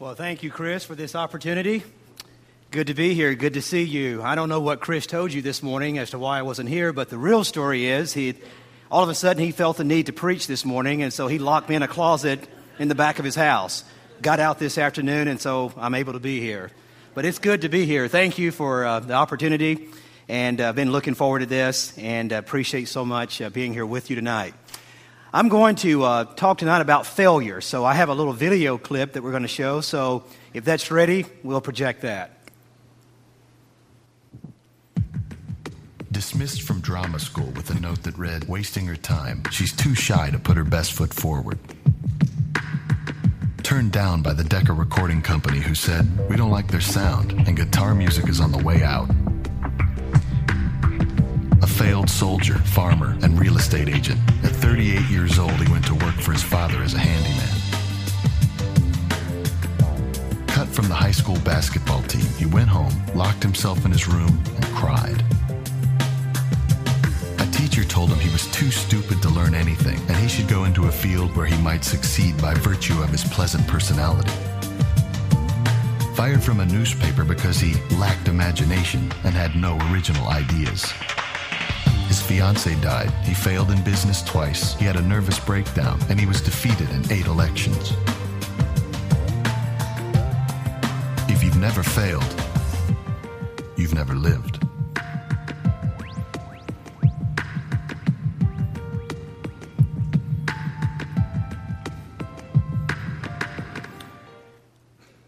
Well, thank you, Chris, for this opportunity. Good to be here. Good to see you. I don't know what Chris told you this morning as to why I wasn't here, but the real story is he, all of a sudden, he felt the need to preach this morning, and so he locked me in a closet in the back of his house. Got out this afternoon, and so I'm able to be here. But it's good to be here. Thank you for uh, the opportunity, and I've uh, been looking forward to this, and uh, appreciate so much uh, being here with you tonight. I'm going to uh, talk tonight about failure. So I have a little video clip that we're going to show. So if that's ready, we'll project that. Dismissed from drama school with a note that read, Wasting her time. She's too shy to put her best foot forward. Turned down by the Decca Recording Company, who said, We don't like their sound, and guitar music is on the way out a failed soldier, farmer, and real estate agent. At 38 years old, he went to work for his father as a handyman. Cut from the high school basketball team, he went home, locked himself in his room, and cried. A teacher told him he was too stupid to learn anything, and he should go into a field where he might succeed by virtue of his pleasant personality fired from a newspaper because he lacked imagination and had no original ideas. His fiancee died. He failed in business twice. He had a nervous breakdown, and he was defeated in eight elections. If you've never failed, you've never lived.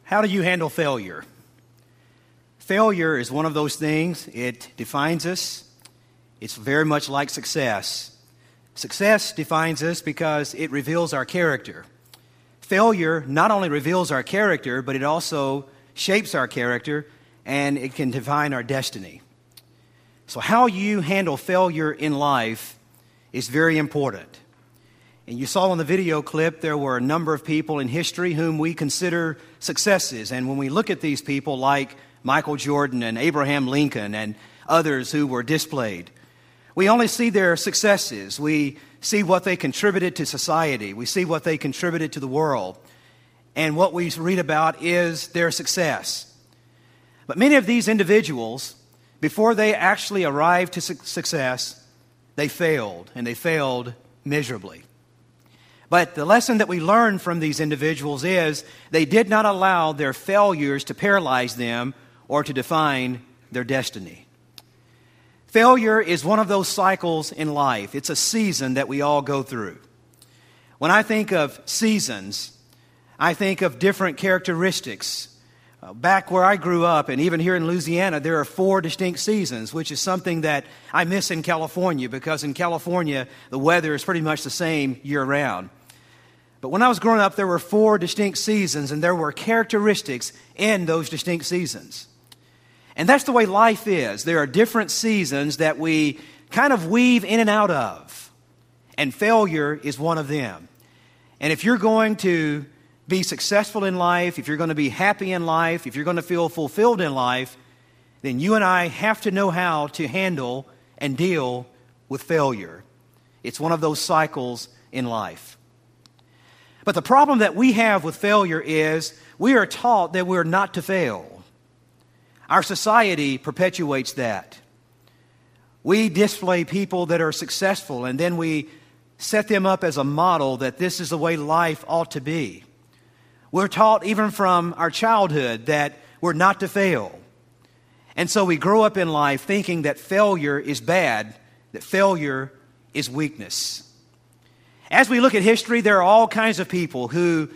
How do you handle failure? Failure is one of those things, it defines us, it's very much like success. Success defines us because it reveals our character. Failure not only reveals our character, but it also shapes our character and it can define our destiny. So, how you handle failure in life is very important. And you saw in the video clip there were a number of people in history whom we consider successes. And when we look at these people, like Michael Jordan and Abraham Lincoln and others who were displayed, we only see their successes. We see what they contributed to society. We see what they contributed to the world. And what we read about is their success. But many of these individuals, before they actually arrived to su- success, they failed, and they failed miserably. But the lesson that we learn from these individuals is they did not allow their failures to paralyze them or to define their destiny. Failure is one of those cycles in life. It's a season that we all go through. When I think of seasons, I think of different characteristics. Uh, back where I grew up, and even here in Louisiana, there are four distinct seasons, which is something that I miss in California because in California, the weather is pretty much the same year round. But when I was growing up, there were four distinct seasons, and there were characteristics in those distinct seasons. And that's the way life is. There are different seasons that we kind of weave in and out of. And failure is one of them. And if you're going to be successful in life, if you're going to be happy in life, if you're going to feel fulfilled in life, then you and I have to know how to handle and deal with failure. It's one of those cycles in life. But the problem that we have with failure is we are taught that we're not to fail. Our society perpetuates that. We display people that are successful and then we set them up as a model that this is the way life ought to be. We're taught even from our childhood that we're not to fail. And so we grow up in life thinking that failure is bad, that failure is weakness. As we look at history, there are all kinds of people who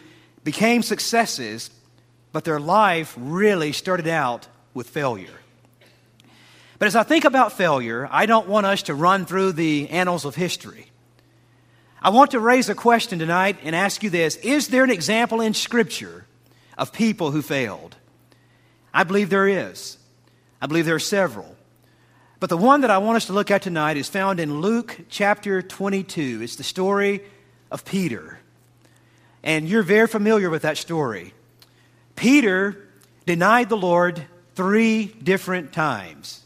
became successes, but their life really started out with failure. But as I think about failure, I don't want us to run through the annals of history. I want to raise a question tonight and ask you this Is there an example in Scripture of people who failed? I believe there is. I believe there are several. But the one that I want us to look at tonight is found in Luke chapter 22. It's the story of Peter. And you're very familiar with that story. Peter denied the Lord three different times.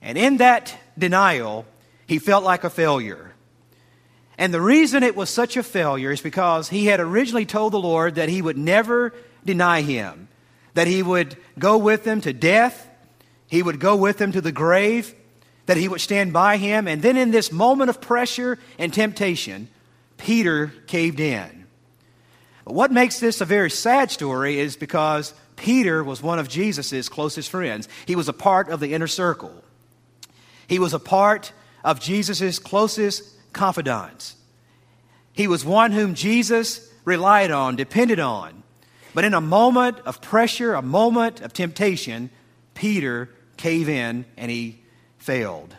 And in that denial, he felt like a failure. And the reason it was such a failure is because he had originally told the Lord that he would never deny him, that he would go with him to death, he would go with him to the grave, that he would stand by him. And then in this moment of pressure and temptation, Peter caved in. But what makes this a very sad story is because Peter was one of Jesus' closest friends. He was a part of the inner circle. He was a part of Jesus' closest confidants. He was one whom Jesus relied on, depended on. But in a moment of pressure, a moment of temptation, Peter caved in and he failed.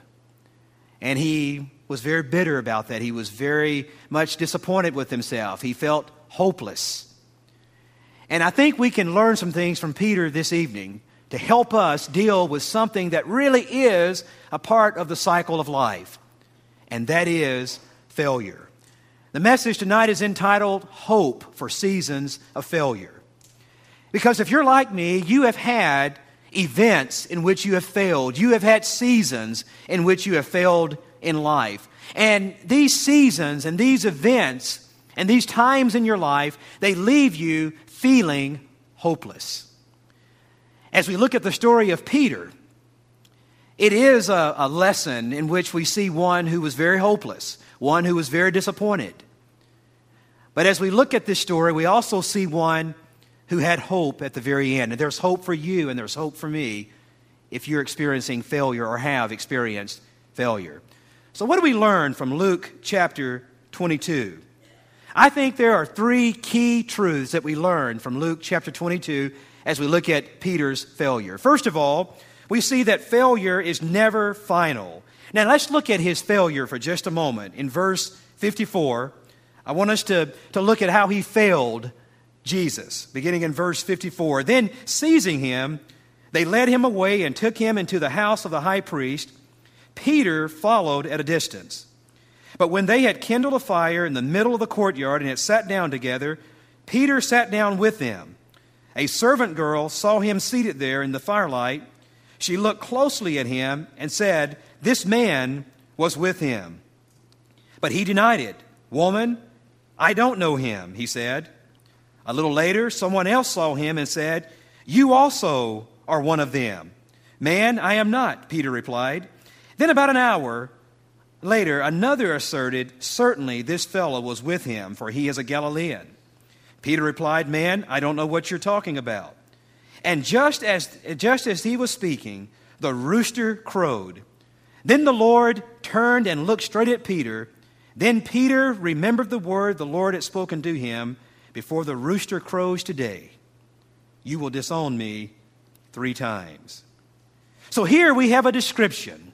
And he was very bitter about that. He was very much disappointed with himself. He felt hopeless. And I think we can learn some things from Peter this evening to help us deal with something that really is a part of the cycle of life, and that is failure. The message tonight is entitled Hope for Seasons of Failure. Because if you're like me, you have had events in which you have failed. You have had seasons in which you have failed in life. And these seasons and these events and these times in your life, they leave you feeling hopeless. As we look at the story of Peter, it is a, a lesson in which we see one who was very hopeless one who was very disappointed. But as we look at this story, we also see one who had hope at the very end. And there's hope for you and there's hope for me if you're experiencing failure or have experienced failure. So, what do we learn from Luke chapter 22? I think there are three key truths that we learn from Luke chapter 22 as we look at Peter's failure. First of all, we see that failure is never final. Now, let's look at his failure for just a moment. In verse 54, I want us to, to look at how he failed Jesus, beginning in verse 54. Then, seizing him, they led him away and took him into the house of the high priest. Peter followed at a distance. But when they had kindled a fire in the middle of the courtyard and had sat down together, Peter sat down with them. A servant girl saw him seated there in the firelight. She looked closely at him and said, this man was with him. But he denied it. Woman, I don't know him, he said. A little later, someone else saw him and said, You also are one of them. Man, I am not, Peter replied. Then, about an hour later, another asserted, Certainly this fellow was with him, for he is a Galilean. Peter replied, Man, I don't know what you're talking about. And just as, just as he was speaking, the rooster crowed. Then the Lord turned and looked straight at Peter. Then Peter remembered the word the Lord had spoken to him Before the rooster crows today, you will disown me three times. So here we have a description.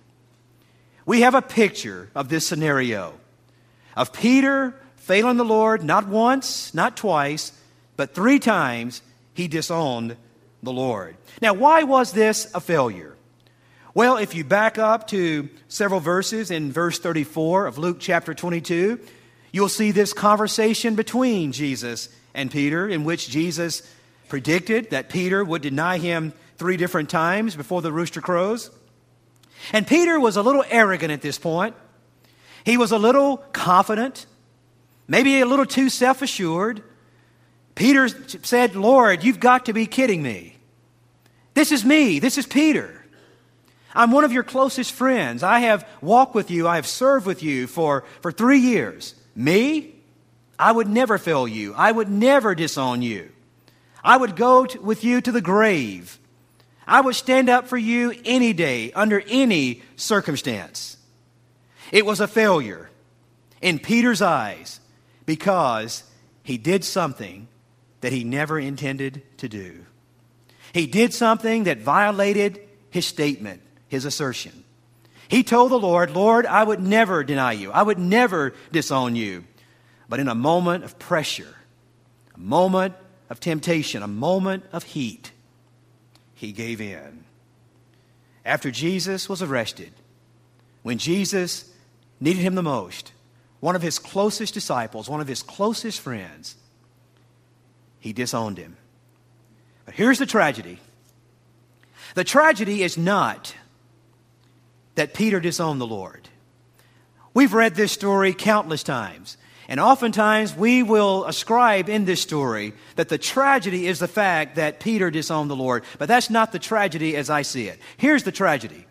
We have a picture of this scenario of Peter failing the Lord not once, not twice, but three times he disowned the Lord. Now, why was this a failure? Well, if you back up to several verses in verse 34 of Luke chapter 22, you'll see this conversation between Jesus and Peter, in which Jesus predicted that Peter would deny him three different times before the rooster crows. And Peter was a little arrogant at this point. He was a little confident, maybe a little too self assured. Peter said, Lord, you've got to be kidding me. This is me. This is Peter. I'm one of your closest friends. I have walked with you. I have served with you for, for three years. Me? I would never fail you. I would never disown you. I would go to, with you to the grave. I would stand up for you any day, under any circumstance. It was a failure in Peter's eyes because he did something that he never intended to do. He did something that violated his statement his assertion. He told the Lord, Lord, I would never deny you. I would never disown you. But in a moment of pressure, a moment of temptation, a moment of heat, he gave in. After Jesus was arrested, when Jesus needed him the most, one of his closest disciples, one of his closest friends, he disowned him. But here's the tragedy the tragedy is not that Peter disowned the Lord. We've read this story countless times. And oftentimes we will ascribe in this story that the tragedy is the fact that Peter disowned the Lord. But that's not the tragedy as I see it. Here's the tragedy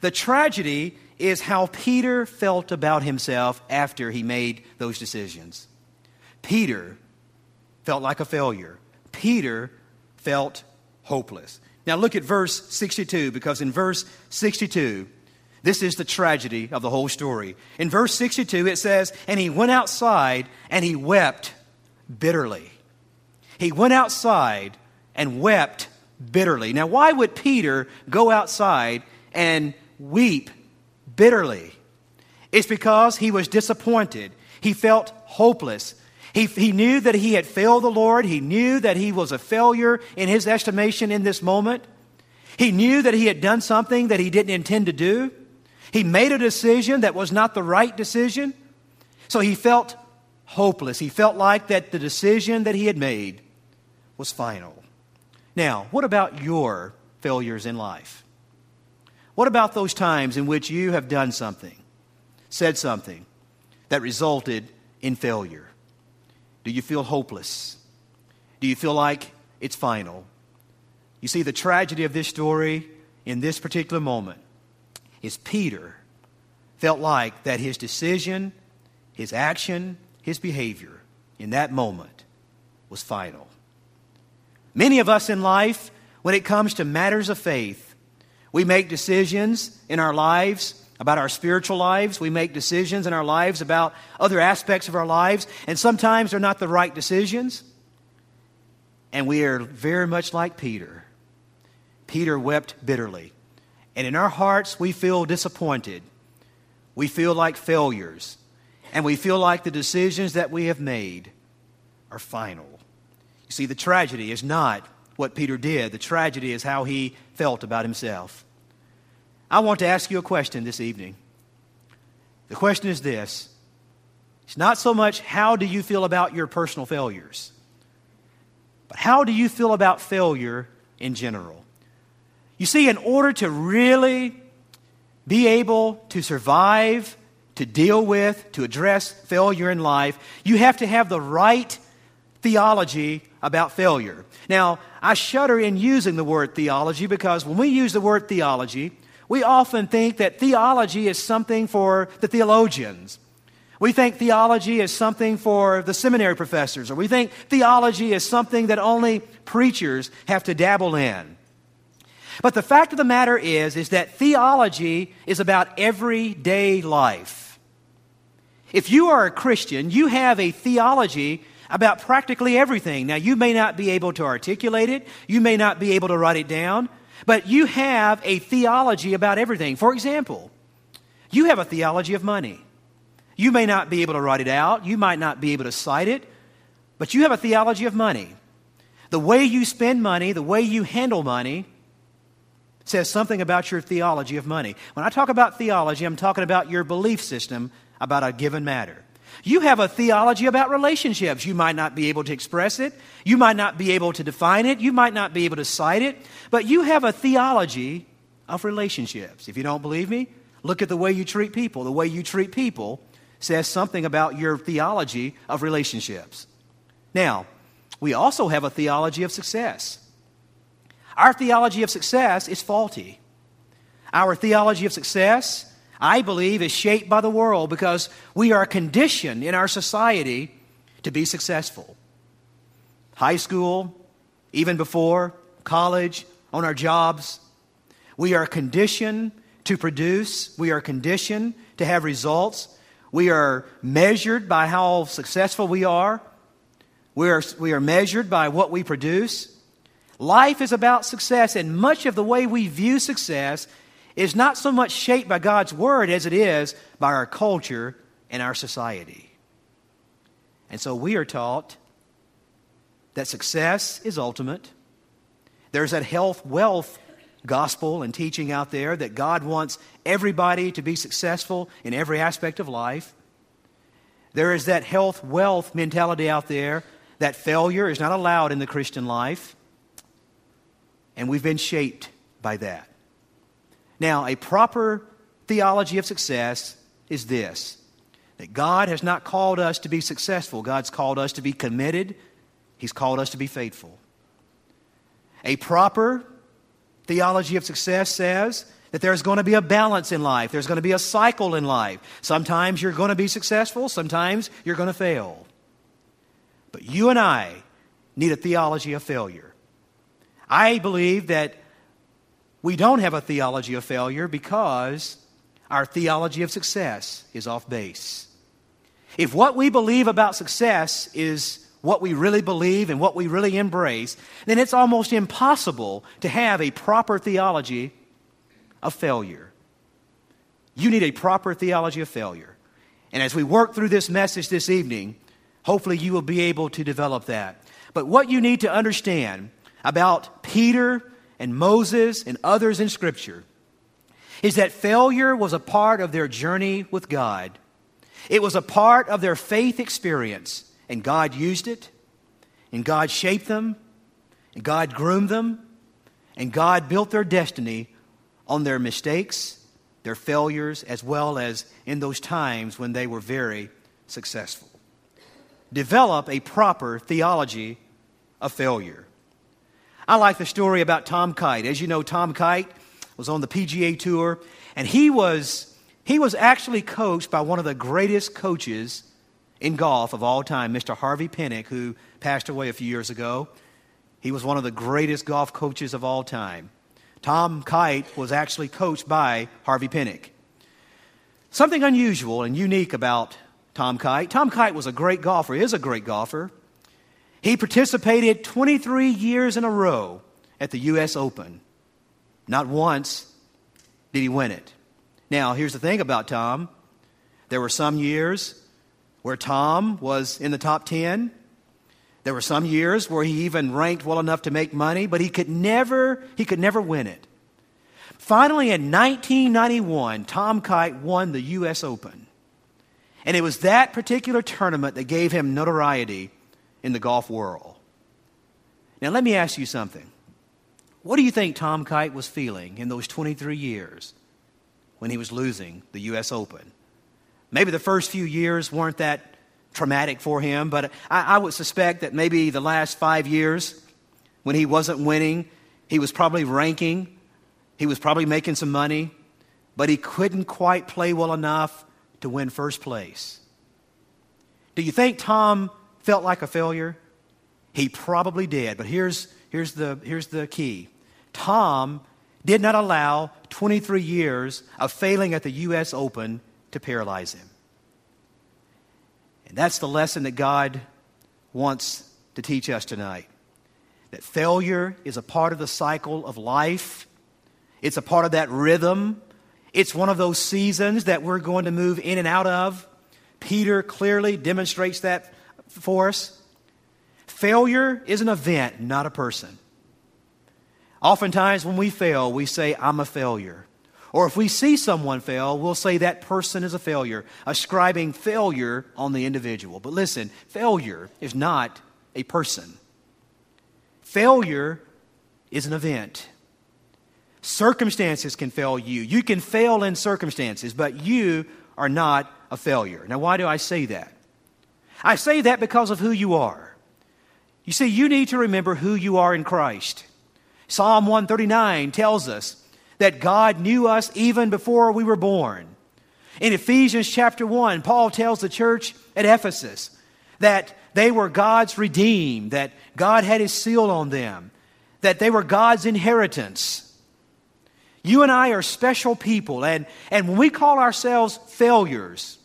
the tragedy is how Peter felt about himself after he made those decisions. Peter felt like a failure. Peter felt hopeless. Now look at verse 62, because in verse 62, this is the tragedy of the whole story. In verse 62, it says, And he went outside and he wept bitterly. He went outside and wept bitterly. Now, why would Peter go outside and weep bitterly? It's because he was disappointed. He felt hopeless. He, he knew that he had failed the Lord. He knew that he was a failure in his estimation in this moment. He knew that he had done something that he didn't intend to do. He made a decision that was not the right decision. So he felt hopeless. He felt like that the decision that he had made was final. Now, what about your failures in life? What about those times in which you have done something, said something that resulted in failure? Do you feel hopeless? Do you feel like it's final? You see, the tragedy of this story in this particular moment is Peter felt like that his decision, his action, his behavior in that moment was final. Many of us in life, when it comes to matters of faith, we make decisions in our lives about our spiritual lives. We make decisions in our lives about other aspects of our lives, and sometimes they're not the right decisions. And we are very much like Peter. Peter wept bitterly. And in our hearts, we feel disappointed. We feel like failures. And we feel like the decisions that we have made are final. You see, the tragedy is not what Peter did, the tragedy is how he felt about himself. I want to ask you a question this evening. The question is this it's not so much how do you feel about your personal failures, but how do you feel about failure in general? You see, in order to really be able to survive, to deal with, to address failure in life, you have to have the right theology about failure. Now, I shudder in using the word theology because when we use the word theology, we often think that theology is something for the theologians. We think theology is something for the seminary professors, or we think theology is something that only preachers have to dabble in. But the fact of the matter is, is that theology is about everyday life. If you are a Christian, you have a theology about practically everything. Now, you may not be able to articulate it, you may not be able to write it down, but you have a theology about everything. For example, you have a theology of money. You may not be able to write it out, you might not be able to cite it, but you have a theology of money. The way you spend money, the way you handle money, says something about your theology of money. When I talk about theology, I'm talking about your belief system about a given matter. You have a theology about relationships. You might not be able to express it. You might not be able to define it. You might not be able to cite it. But you have a theology of relationships. If you don't believe me, look at the way you treat people. The way you treat people says something about your theology of relationships. Now, we also have a theology of success. Our theology of success is faulty. Our theology of success, I believe, is shaped by the world because we are conditioned in our society to be successful. High school, even before, college, on our jobs, we are conditioned to produce, we are conditioned to have results. We are measured by how successful we are. We are, we are measured by what we produce. Life is about success, and much of the way we view success is not so much shaped by God's Word as it is by our culture and our society. And so we are taught that success is ultimate. There's that health, wealth gospel and teaching out there that God wants everybody to be successful in every aspect of life. There is that health, wealth mentality out there that failure is not allowed in the Christian life. And we've been shaped by that. Now, a proper theology of success is this that God has not called us to be successful. God's called us to be committed, He's called us to be faithful. A proper theology of success says that there's going to be a balance in life, there's going to be a cycle in life. Sometimes you're going to be successful, sometimes you're going to fail. But you and I need a theology of failure. I believe that we don't have a theology of failure because our theology of success is off base. If what we believe about success is what we really believe and what we really embrace, then it's almost impossible to have a proper theology of failure. You need a proper theology of failure. And as we work through this message this evening, hopefully you will be able to develop that. But what you need to understand about Peter and Moses and others in Scripture is that failure was a part of their journey with God. It was a part of their faith experience, and God used it, and God shaped them, and God groomed them, and God built their destiny on their mistakes, their failures, as well as in those times when they were very successful. Develop a proper theology of failure. I like the story about Tom Kite. As you know, Tom Kite was on the PGA Tour, and he was, he was actually coached by one of the greatest coaches in golf of all time, Mr. Harvey Penick, who passed away a few years ago. He was one of the greatest golf coaches of all time. Tom Kite was actually coached by Harvey Penick. Something unusual and unique about Tom Kite. Tom Kite was a great golfer, is a great golfer. He participated 23 years in a row at the U.S. Open. Not once did he win it. Now, here's the thing about Tom there were some years where Tom was in the top 10. There were some years where he even ranked well enough to make money, but he could never, he could never win it. Finally, in 1991, Tom Kite won the U.S. Open. And it was that particular tournament that gave him notoriety in the golf world. Now, let me ask you something. What do you think Tom Kite was feeling in those 23 years when he was losing the U.S. Open? Maybe the first few years weren't that traumatic for him, but I, I, would suspect that maybe the last five years, when he wasn't winning, he was probably ranking, he was probably making some money, but he couldn't quite play well enough to win first place. Do you think Tom felt like a failure? He probably did, but here's, here's, the, here's the key Tom did not allow 23 years of failing at the U.S. Open to paralyze him. And that's the lesson that God wants to teach us tonight. That failure is a part of the cycle of life, it's a part of that rhythm. It's one of those seasons that we're going to move in and out of. Peter clearly demonstrates that for us. Failure is an event, not a person. Oftentimes, when we fail, we say, I'm a failure. Or if we see someone fail, we'll say that person is a failure, ascribing failure on the individual. But listen, failure is not a person, failure is an event. Circumstances can fail you. You can fail in circumstances, but you are not a failure. Now, why do I say that? I say that because of who you are. You see, you need to remember who you are in Christ. Psalm 139 tells us that God knew us even before we were born. In Ephesians chapter 1, Paul tells the church at Ephesus that they were God's redeemed, that God had his seal on them, that they were God's inheritance. You and I are special people, and, and when we call ourselves failures,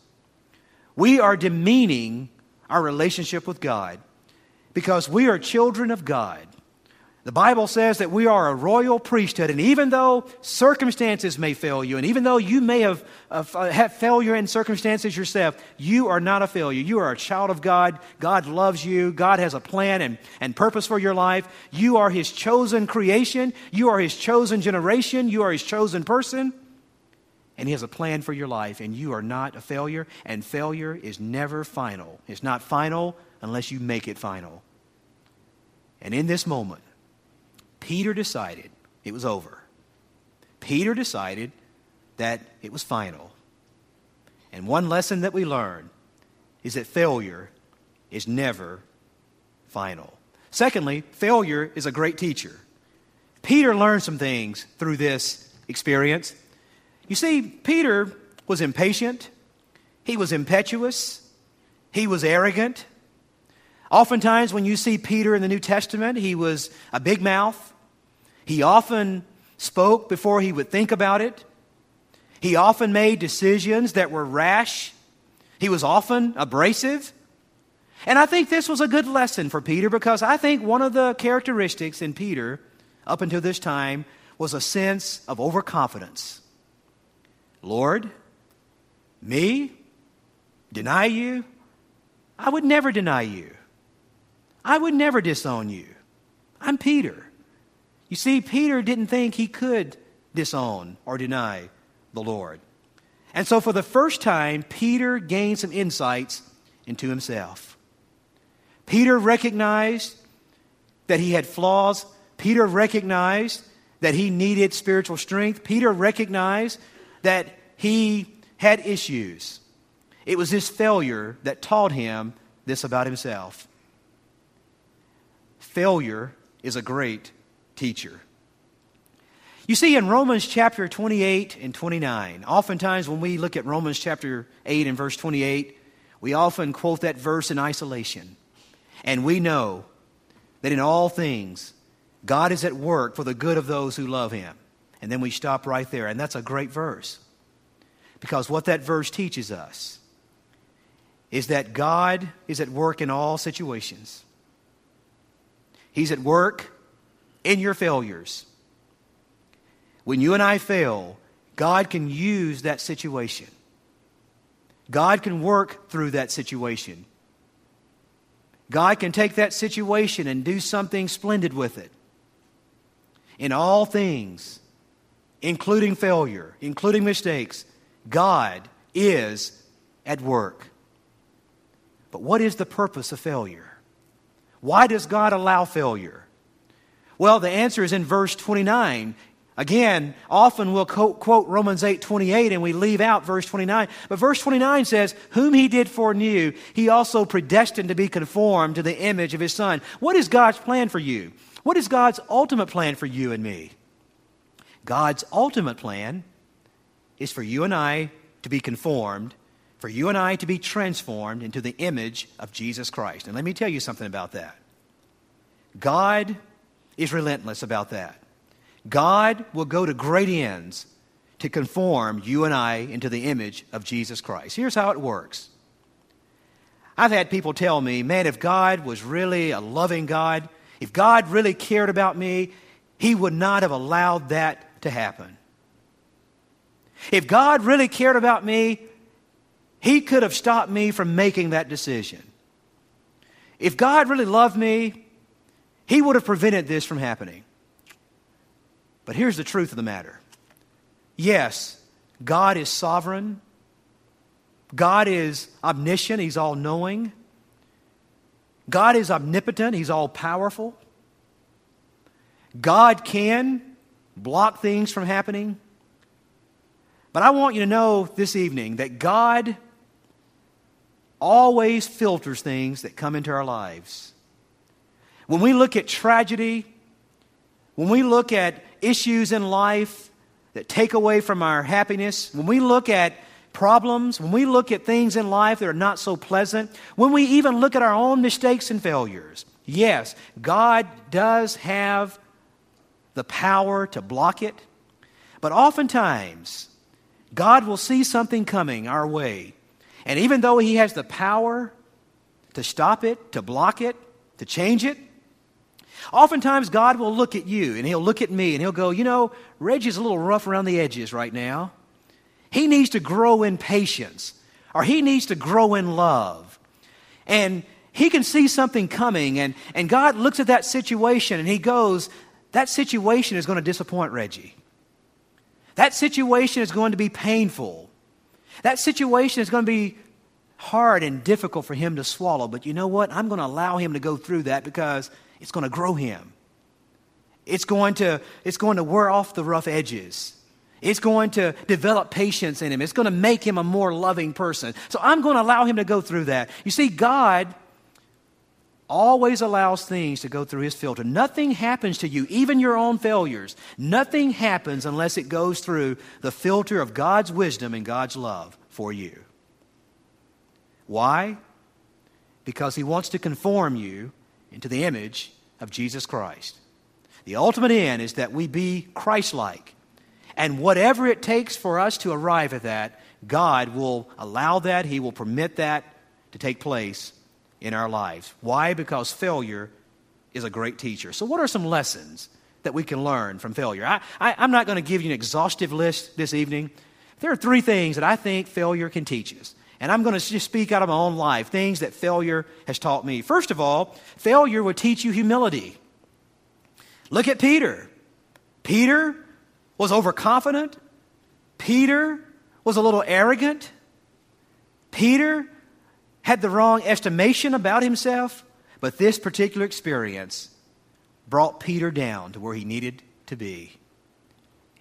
we are demeaning our relationship with God because we are children of God. The Bible says that we are a royal priesthood, and even though circumstances may fail you, and even though you may have uh, had failure in circumstances yourself, you are not a failure. You are a child of God. God loves you. God has a plan and, and purpose for your life. You are His chosen creation. You are His chosen generation. You are His chosen person. And He has a plan for your life, and you are not a failure, and failure is never final. It's not final unless you make it final. And in this moment, Peter decided it was over. Peter decided that it was final. And one lesson that we learn is that failure is never final. Secondly, failure is a great teacher. Peter learned some things through this experience. You see, Peter was impatient, he was impetuous, he was arrogant. Oftentimes, when you see Peter in the New Testament, he was a big mouth. He often spoke before he would think about it. He often made decisions that were rash. He was often abrasive. And I think this was a good lesson for Peter because I think one of the characteristics in Peter up until this time was a sense of overconfidence. Lord, me? Deny you? I would never deny you. I would never disown you. I'm Peter. You see, Peter didn't think he could disown or deny the Lord. And so, for the first time, Peter gained some insights into himself. Peter recognized that he had flaws. Peter recognized that he needed spiritual strength. Peter recognized that he had issues. It was his failure that taught him this about himself. Failure is a great teacher. You see, in Romans chapter 28 and 29, oftentimes when we look at Romans chapter 8 and verse 28, we often quote that verse in isolation. And we know that in all things, God is at work for the good of those who love Him. And then we stop right there. And that's a great verse. Because what that verse teaches us is that God is at work in all situations. He's at work in your failures. When you and I fail, God can use that situation. God can work through that situation. God can take that situation and do something splendid with it. In all things, including failure, including mistakes, God is at work. But what is the purpose of failure? Why does God allow failure? Well, the answer is in verse 29. Again, often we'll quote Romans 8 28 and we leave out verse 29. But verse 29 says, Whom he did foreknew, he also predestined to be conformed to the image of his Son. What is God's plan for you? What is God's ultimate plan for you and me? God's ultimate plan is for you and I to be conformed, for you and I to be transformed into the image of Jesus Christ. And let me tell you something about that. God is relentless about that. God will go to great ends to conform you and I into the image of Jesus Christ. Here's how it works. I've had people tell me, man, if God was really a loving God, if God really cared about me, He would not have allowed that to happen. If God really cared about me, He could have stopped me from making that decision. If God really loved me, He would have prevented this from happening. But here's the truth of the matter yes, God is sovereign, God is omniscient, He's all knowing. God is omnipotent, He's all powerful. God can block things from happening. But I want you to know this evening that God always filters things that come into our lives. When we look at tragedy, when we look at issues in life that take away from our happiness, when we look at problems, when we look at things in life that are not so pleasant, when we even look at our own mistakes and failures, yes, God does have the power to block it. But oftentimes, God will see something coming our way. And even though He has the power to stop it, to block it, to change it, Oftentimes, God will look at you and He'll look at me and He'll go, You know, Reggie's a little rough around the edges right now. He needs to grow in patience or he needs to grow in love. And he can see something coming, and, and God looks at that situation and He goes, That situation is going to disappoint Reggie. That situation is going to be painful. That situation is going to be hard and difficult for him to swallow. But you know what? I'm going to allow him to go through that because it's going to grow him. It's going to, it's going to wear off the rough edges. It's going to develop patience in him. It's going to make him a more loving person. So I'm going to allow him to go through that. You see, God always allows things to go through his filter. Nothing happens to you, even your own failures. Nothing happens unless it goes through the filter of God's wisdom and God's love for you. Why? Because he wants to conform you into the image of Jesus Christ. The ultimate end is that we be Christ like. And whatever it takes for us to arrive at that, God will allow that, He will permit that to take place in our lives. Why? Because failure is a great teacher. So, what are some lessons that we can learn from failure? I, am not going to give you an exhaustive list this evening. There are three things that I think failure can teach us. And I'm going to just speak out of my own life, things that failure has taught me. First of all, failure will teach you humility. Look at Peter. Peter was overconfident. Peter was a little arrogant. Peter had the wrong estimation about himself. But this particular experience brought Peter down to where he needed to be.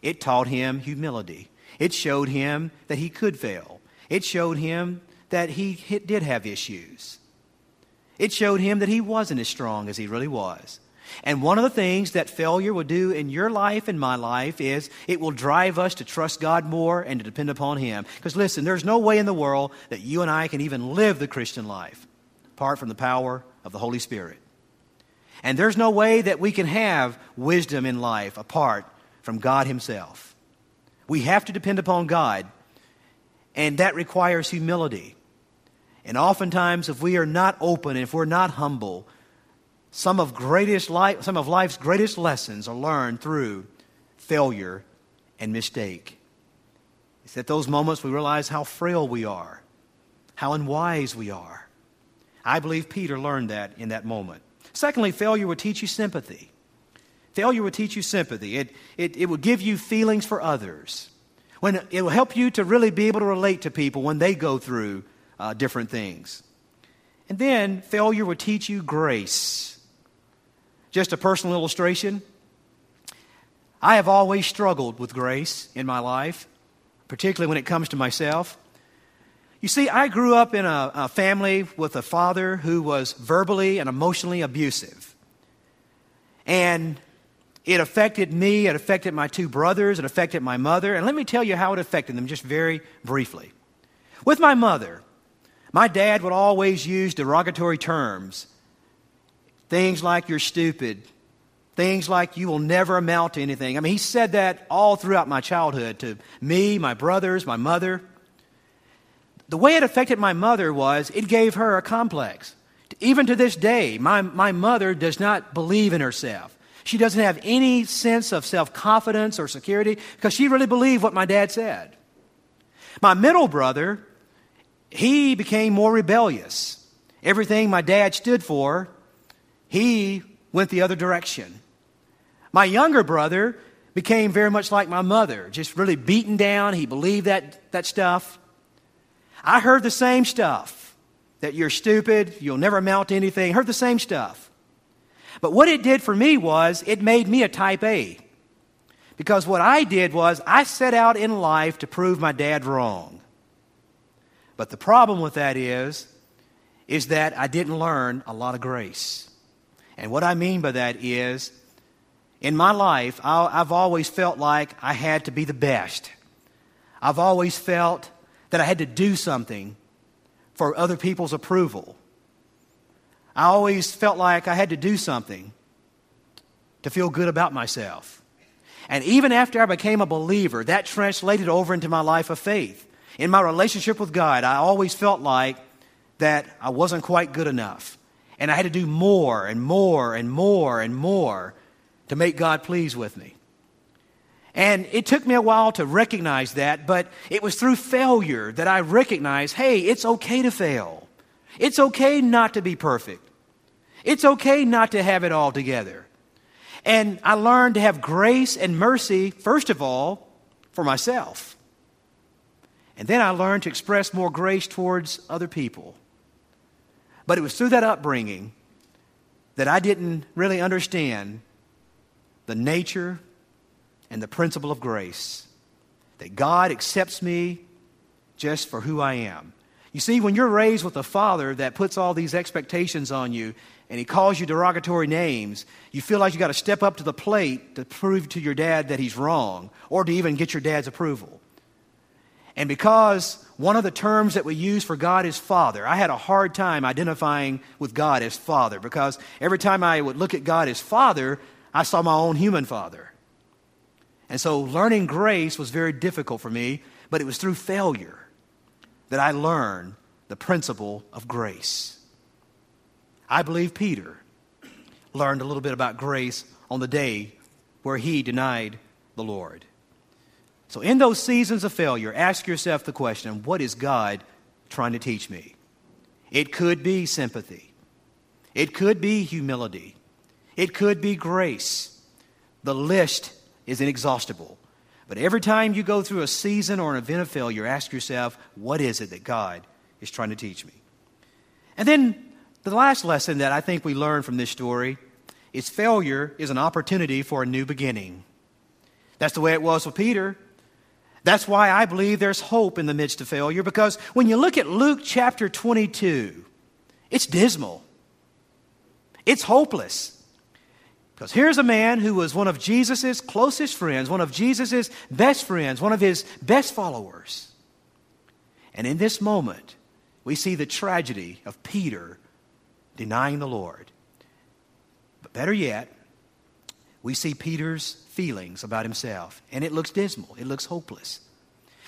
It taught him humility. It showed him that he could fail. It showed him that he did have issues. It showed him that he wasn't as strong as he really was. And one of the things that failure will do in your life and my life is it will drive us to trust God more and to depend upon Him. Because listen, there's no way in the world that you and I can even live the Christian life apart from the power of the Holy Spirit. And there's no way that we can have wisdom in life apart from God Himself. We have to depend upon God, and that requires humility. And oftentimes, if we are not open, if we're not humble, some of, greatest life, some of life's greatest lessons are learned through failure and mistake. It's at those moments we realize how frail we are, how unwise we are. I believe Peter learned that in that moment. Secondly, failure will teach you sympathy. Failure will teach you sympathy. It, it, it will give you feelings for others. When it will help you to really be able to relate to people when they go through uh, different things. And then failure will teach you grace. Just a personal illustration. I have always struggled with grace in my life, particularly when it comes to myself. You see, I grew up in a, a, family with a father who was verbally and emotionally abusive. And it affected me, it affected my two brothers, it affected my mother. And let me tell you how it affected them just very briefly. With my mother, my dad would always use derogatory terms Things like you're stupid. Things like you will never amount to anything. I mean, he said that all throughout my childhood to me, my brothers, my mother. The way it affected my mother was it gave her a complex. Even to this day, my, my mother does not believe in herself. She doesn't have any sense of self confidence or security because she really believed what my dad said. My middle brother, he became more rebellious. Everything my dad stood for, he went the other direction. My younger brother became very much like my mother, just really beaten down. He believed that, that stuff. I heard the same stuff that you're stupid, you'll never amount to anything. Heard the same stuff. But what it did for me was it made me a type A. Because what I did was I set out in life to prove my dad wrong. But the problem with that is, is that I didn't learn a lot of grace. And what I mean by that is, in my life, I, have always felt like I had to be the best. I've always felt that I had to do something for other people's approval. I always felt like I had to do something to feel good about myself. And even after I became a believer, that translated over into my life of faith. In my relationship with God, I always felt like that I wasn't quite good enough. And I had to do more and more and more and more to make God pleased with me. And it took me a while to recognize that, but it was through failure that I recognized hey, it's okay to fail. It's okay not to be perfect. It's okay not to have it all together. And I learned to have grace and mercy, first of all, for myself. And then I learned to express more grace towards other people. But it was through that upbringing that I didn't really understand the nature and the principle of grace. that God accepts me just for who I am. You see, when you're raised with a father that puts all these expectations on you and he calls you derogatory names, you feel like you got to step up to the plate to prove to your dad that he's wrong or to even get your dad's approval. And because one of the terms that we use for God is Father, I had a hard time identifying with God as Father because every time I would look at God as Father, I saw my own human father. And so learning grace was very difficult for me, but it was through failure that I learned the principle of grace. I believe Peter learned a little bit about grace on the day where he denied the Lord. So, in those seasons of failure, ask yourself the question what is God trying to teach me? It could be sympathy, it could be humility, it could be grace. The list is inexhaustible. But every time you go through a season or an event of failure, ask yourself, what is it that God is trying to teach me? And then the last lesson that I think we learn from this story is failure is an opportunity for a new beginning. That's the way it was with Peter. That's why I believe there's hope in the midst of failure because when you look at Luke chapter 22, it's dismal. It's hopeless. Because here's a man who was one of Jesus' closest friends, one of Jesus' best friends, one of his best followers. And in this moment, we see the tragedy of Peter denying the Lord. But better yet, we see Peter's feelings about himself, and it looks dismal, it looks hopeless.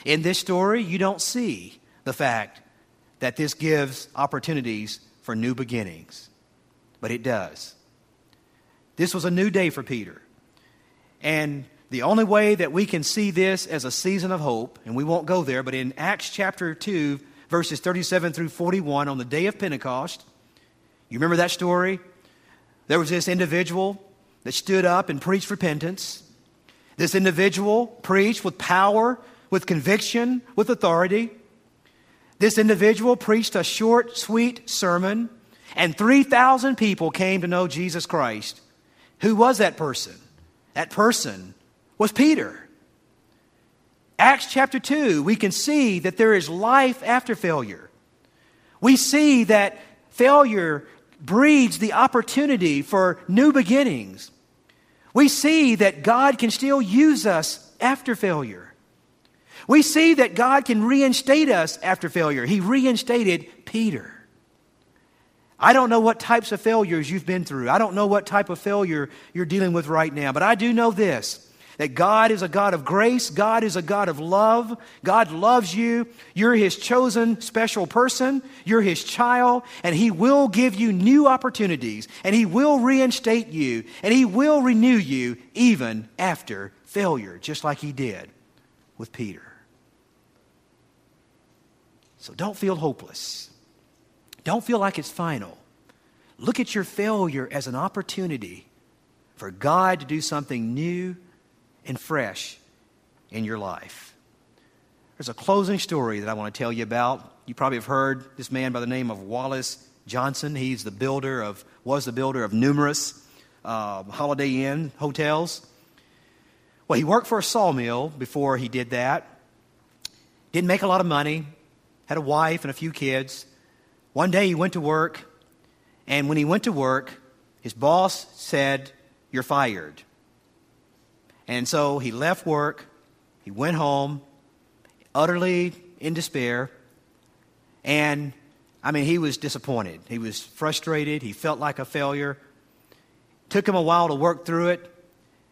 In this story, you don't see the fact that this gives opportunities for new beginnings, but it does. This was a new day for Peter. And the only way that we can see this as a season of hope, and we won't go there, but in Acts chapter 2, verses 37 through 41, on the day of Pentecost, you remember that story? There was this individual that stood up and preached repentance. This individual preached with power, with conviction, with authority. This individual preached a short, sweet sermon, and 3,000 people came to know Jesus Christ. Who was that person? That person was Peter. Acts chapter 2, we can see that there is life after failure. We see that failure breeds the opportunity for new beginnings. We see that God can still use us after failure. We see that God can reinstate us after failure. He reinstated Peter. I don't know what types of failures you've been through. I don't know what type of failure you're dealing with right now, but I do know this that God is a God of grace. God is a God of love. God loves you. You're His chosen special person. You're His child. And He will give you new opportunities. And He will reinstate you. And He will renew you even after failure, just like He did with Peter. So don't feel hopeless. Don't feel like it's final. Look at your failure as an opportunity for God to do something new and fresh in your life. There's a closing story that I want to tell you about. You probably have heard this man by the name of Wallace Johnson. He's the builder of, was the builder of numerous uh, Holiday Inn hotels. Well, he worked for a sawmill before he did that. Didn't make a lot of money. Had a wife and a few kids. One day he went to work, and when he went to work, his boss said, You're fired. And so he left work, he went home, utterly in despair, and I mean, he was disappointed. He was frustrated. He felt like a failure. Took him a while to work through it.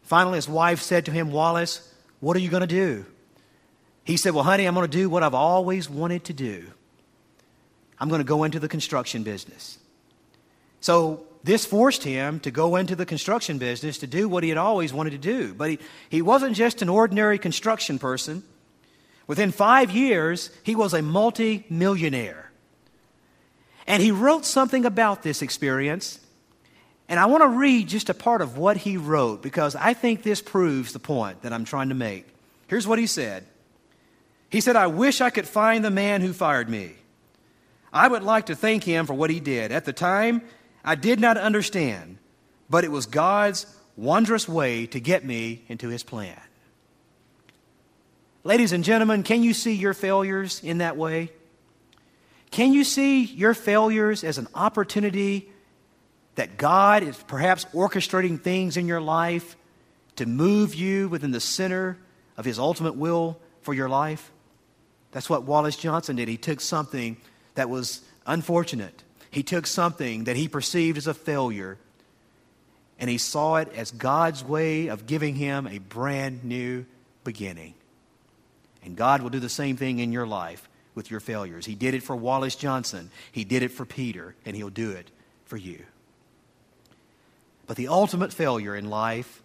Finally, his wife said to him, Wallace, what are you going to do? He said, Well, honey, I'm going to do what I've always wanted to do. I'm going to go into the construction business. So this forced him to go into the construction business to do what he had always wanted to do. But he, he wasn't just an ordinary construction person. Within five years, he was a multi-millionaire. And he wrote something about this experience. And I want to read just a part of what he wrote because I think this proves the point that I'm trying to make. Here's what he said He said, I wish I could find the man who fired me. I would like to thank him for what he did. At the time, I did not understand, but it was God's wondrous way to get me into his plan. Ladies and gentlemen, can you see your failures in that way? Can you see your failures as an opportunity that God is perhaps orchestrating things in your life to move you within the center of His ultimate will for your life? That's what Wallace Johnson did. He took something that was unfortunate, he took something that he perceived as a failure, and he saw it as God's way of giving him a brand new beginning. And God will do the same thing in your life with your failures. He did it for Wallace Johnson, He did it for Peter, and He'll do it for you. But the ultimate failure in life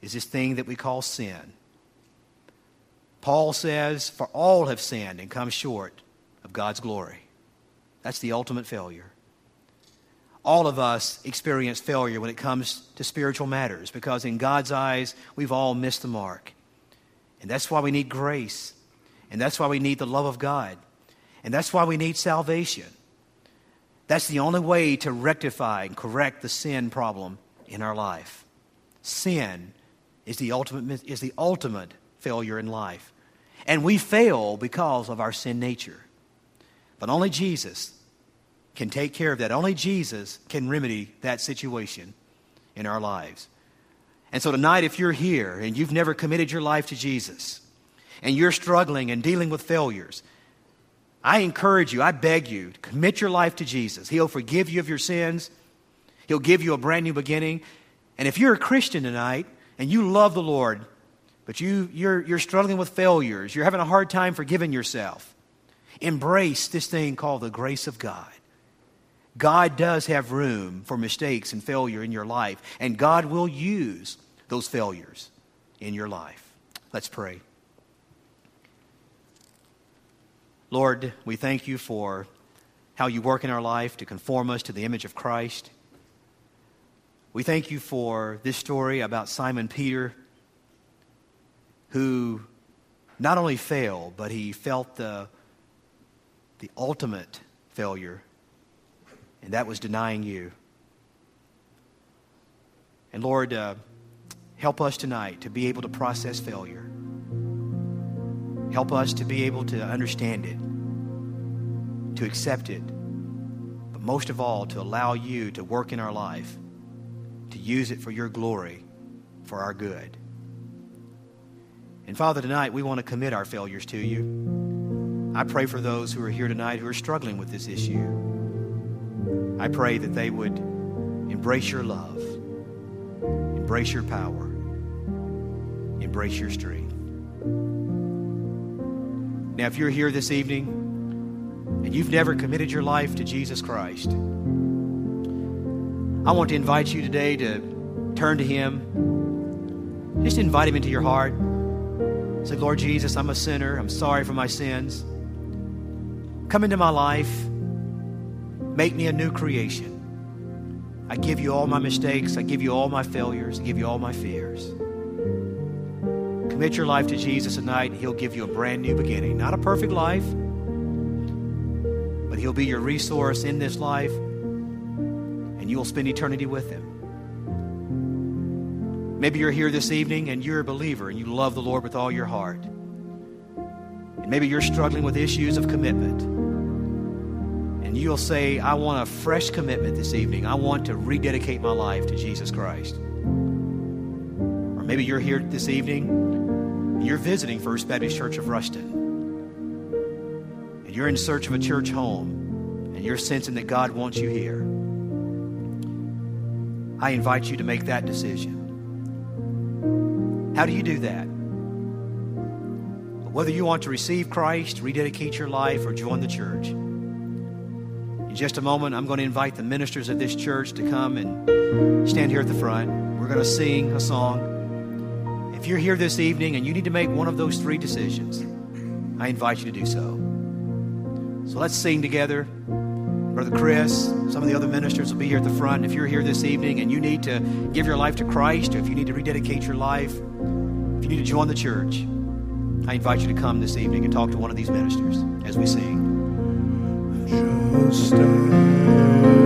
is this thing that we call sin. Paul says, For all have sinned and come short of God's glory. That's the ultimate failure. All of us experience failure when it comes to spiritual matters because, in God's eyes, we've all missed the mark. And that's why we need grace. And that's why we need the love of God. And that's why we need salvation. That's the only way to rectify and correct the sin problem in our life. Sin is the ultimate, is the ultimate failure in life. And we fail because of our sin nature. But only Jesus can take care of that. Only Jesus can remedy that situation in our lives. And so tonight, if you're here and you've never committed your life to Jesus, and you're struggling and dealing with failures, I encourage you, I beg you, to commit your life to Jesus. He'll forgive you of your sins, He'll give you a brand new beginning. And if you're a Christian tonight and you love the Lord, but you, you're, you're struggling with failures, you're having a hard time forgiving yourself, embrace this thing called the grace of God. God does have room for mistakes and failure in your life, and God will use those failures in your life. Let's pray. Lord, we thank you for how you work in our life to conform us to the image of Christ. We thank you for this story about Simon Peter, who not only failed, but he felt the, the ultimate failure, and that was denying you. And Lord, uh, help us tonight to be able to process failure. Help us to be able to understand it, to accept it, but most of all, to allow you to work in our life, to use it for your glory, for our good. And Father, tonight we want to commit our failures to you. I pray for those who are here tonight who are struggling with this issue. I pray that they would embrace your love, embrace your power, embrace your strength. Now, if you're here this evening and you've never committed your life to Jesus Christ, I want to invite you today to turn to Him. Just invite Him into your heart. Say, Lord Jesus, I'm a sinner. I'm sorry for my sins. Come into my life. Make me a new creation. I give you all my mistakes. I give you all my failures. I give you all my fears. Commit your life to Jesus tonight, He'll give you a brand new beginning. Not a perfect life, but He'll be your resource in this life, and you will spend eternity with Him. Maybe you're here this evening and you're a believer and you love the Lord with all your heart. And maybe you're struggling with issues of commitment. And you'll say, I want a fresh commitment this evening. I want to rededicate my life to Jesus Christ. Or maybe you're here this evening you're visiting First Baptist Church of Ruston, and you're in search of a church home, and you're sensing that God wants you here, I invite you to make that decision. How do you do that? Whether you want to receive Christ, rededicate your life, or join the church. In just a moment, I'm going to invite the ministers of this church to come and stand here at the front. We're going to sing a song. If you're here this evening and you need to make one of those three decisions, I invite you to do so. So let's sing together. Brother Chris, some of the other ministers will be here at the front. If you're here this evening and you need to give your life to Christ, or if you need to rededicate your life, if you need to join the church, I invite you to come this evening and talk to one of these ministers as we sing just stay.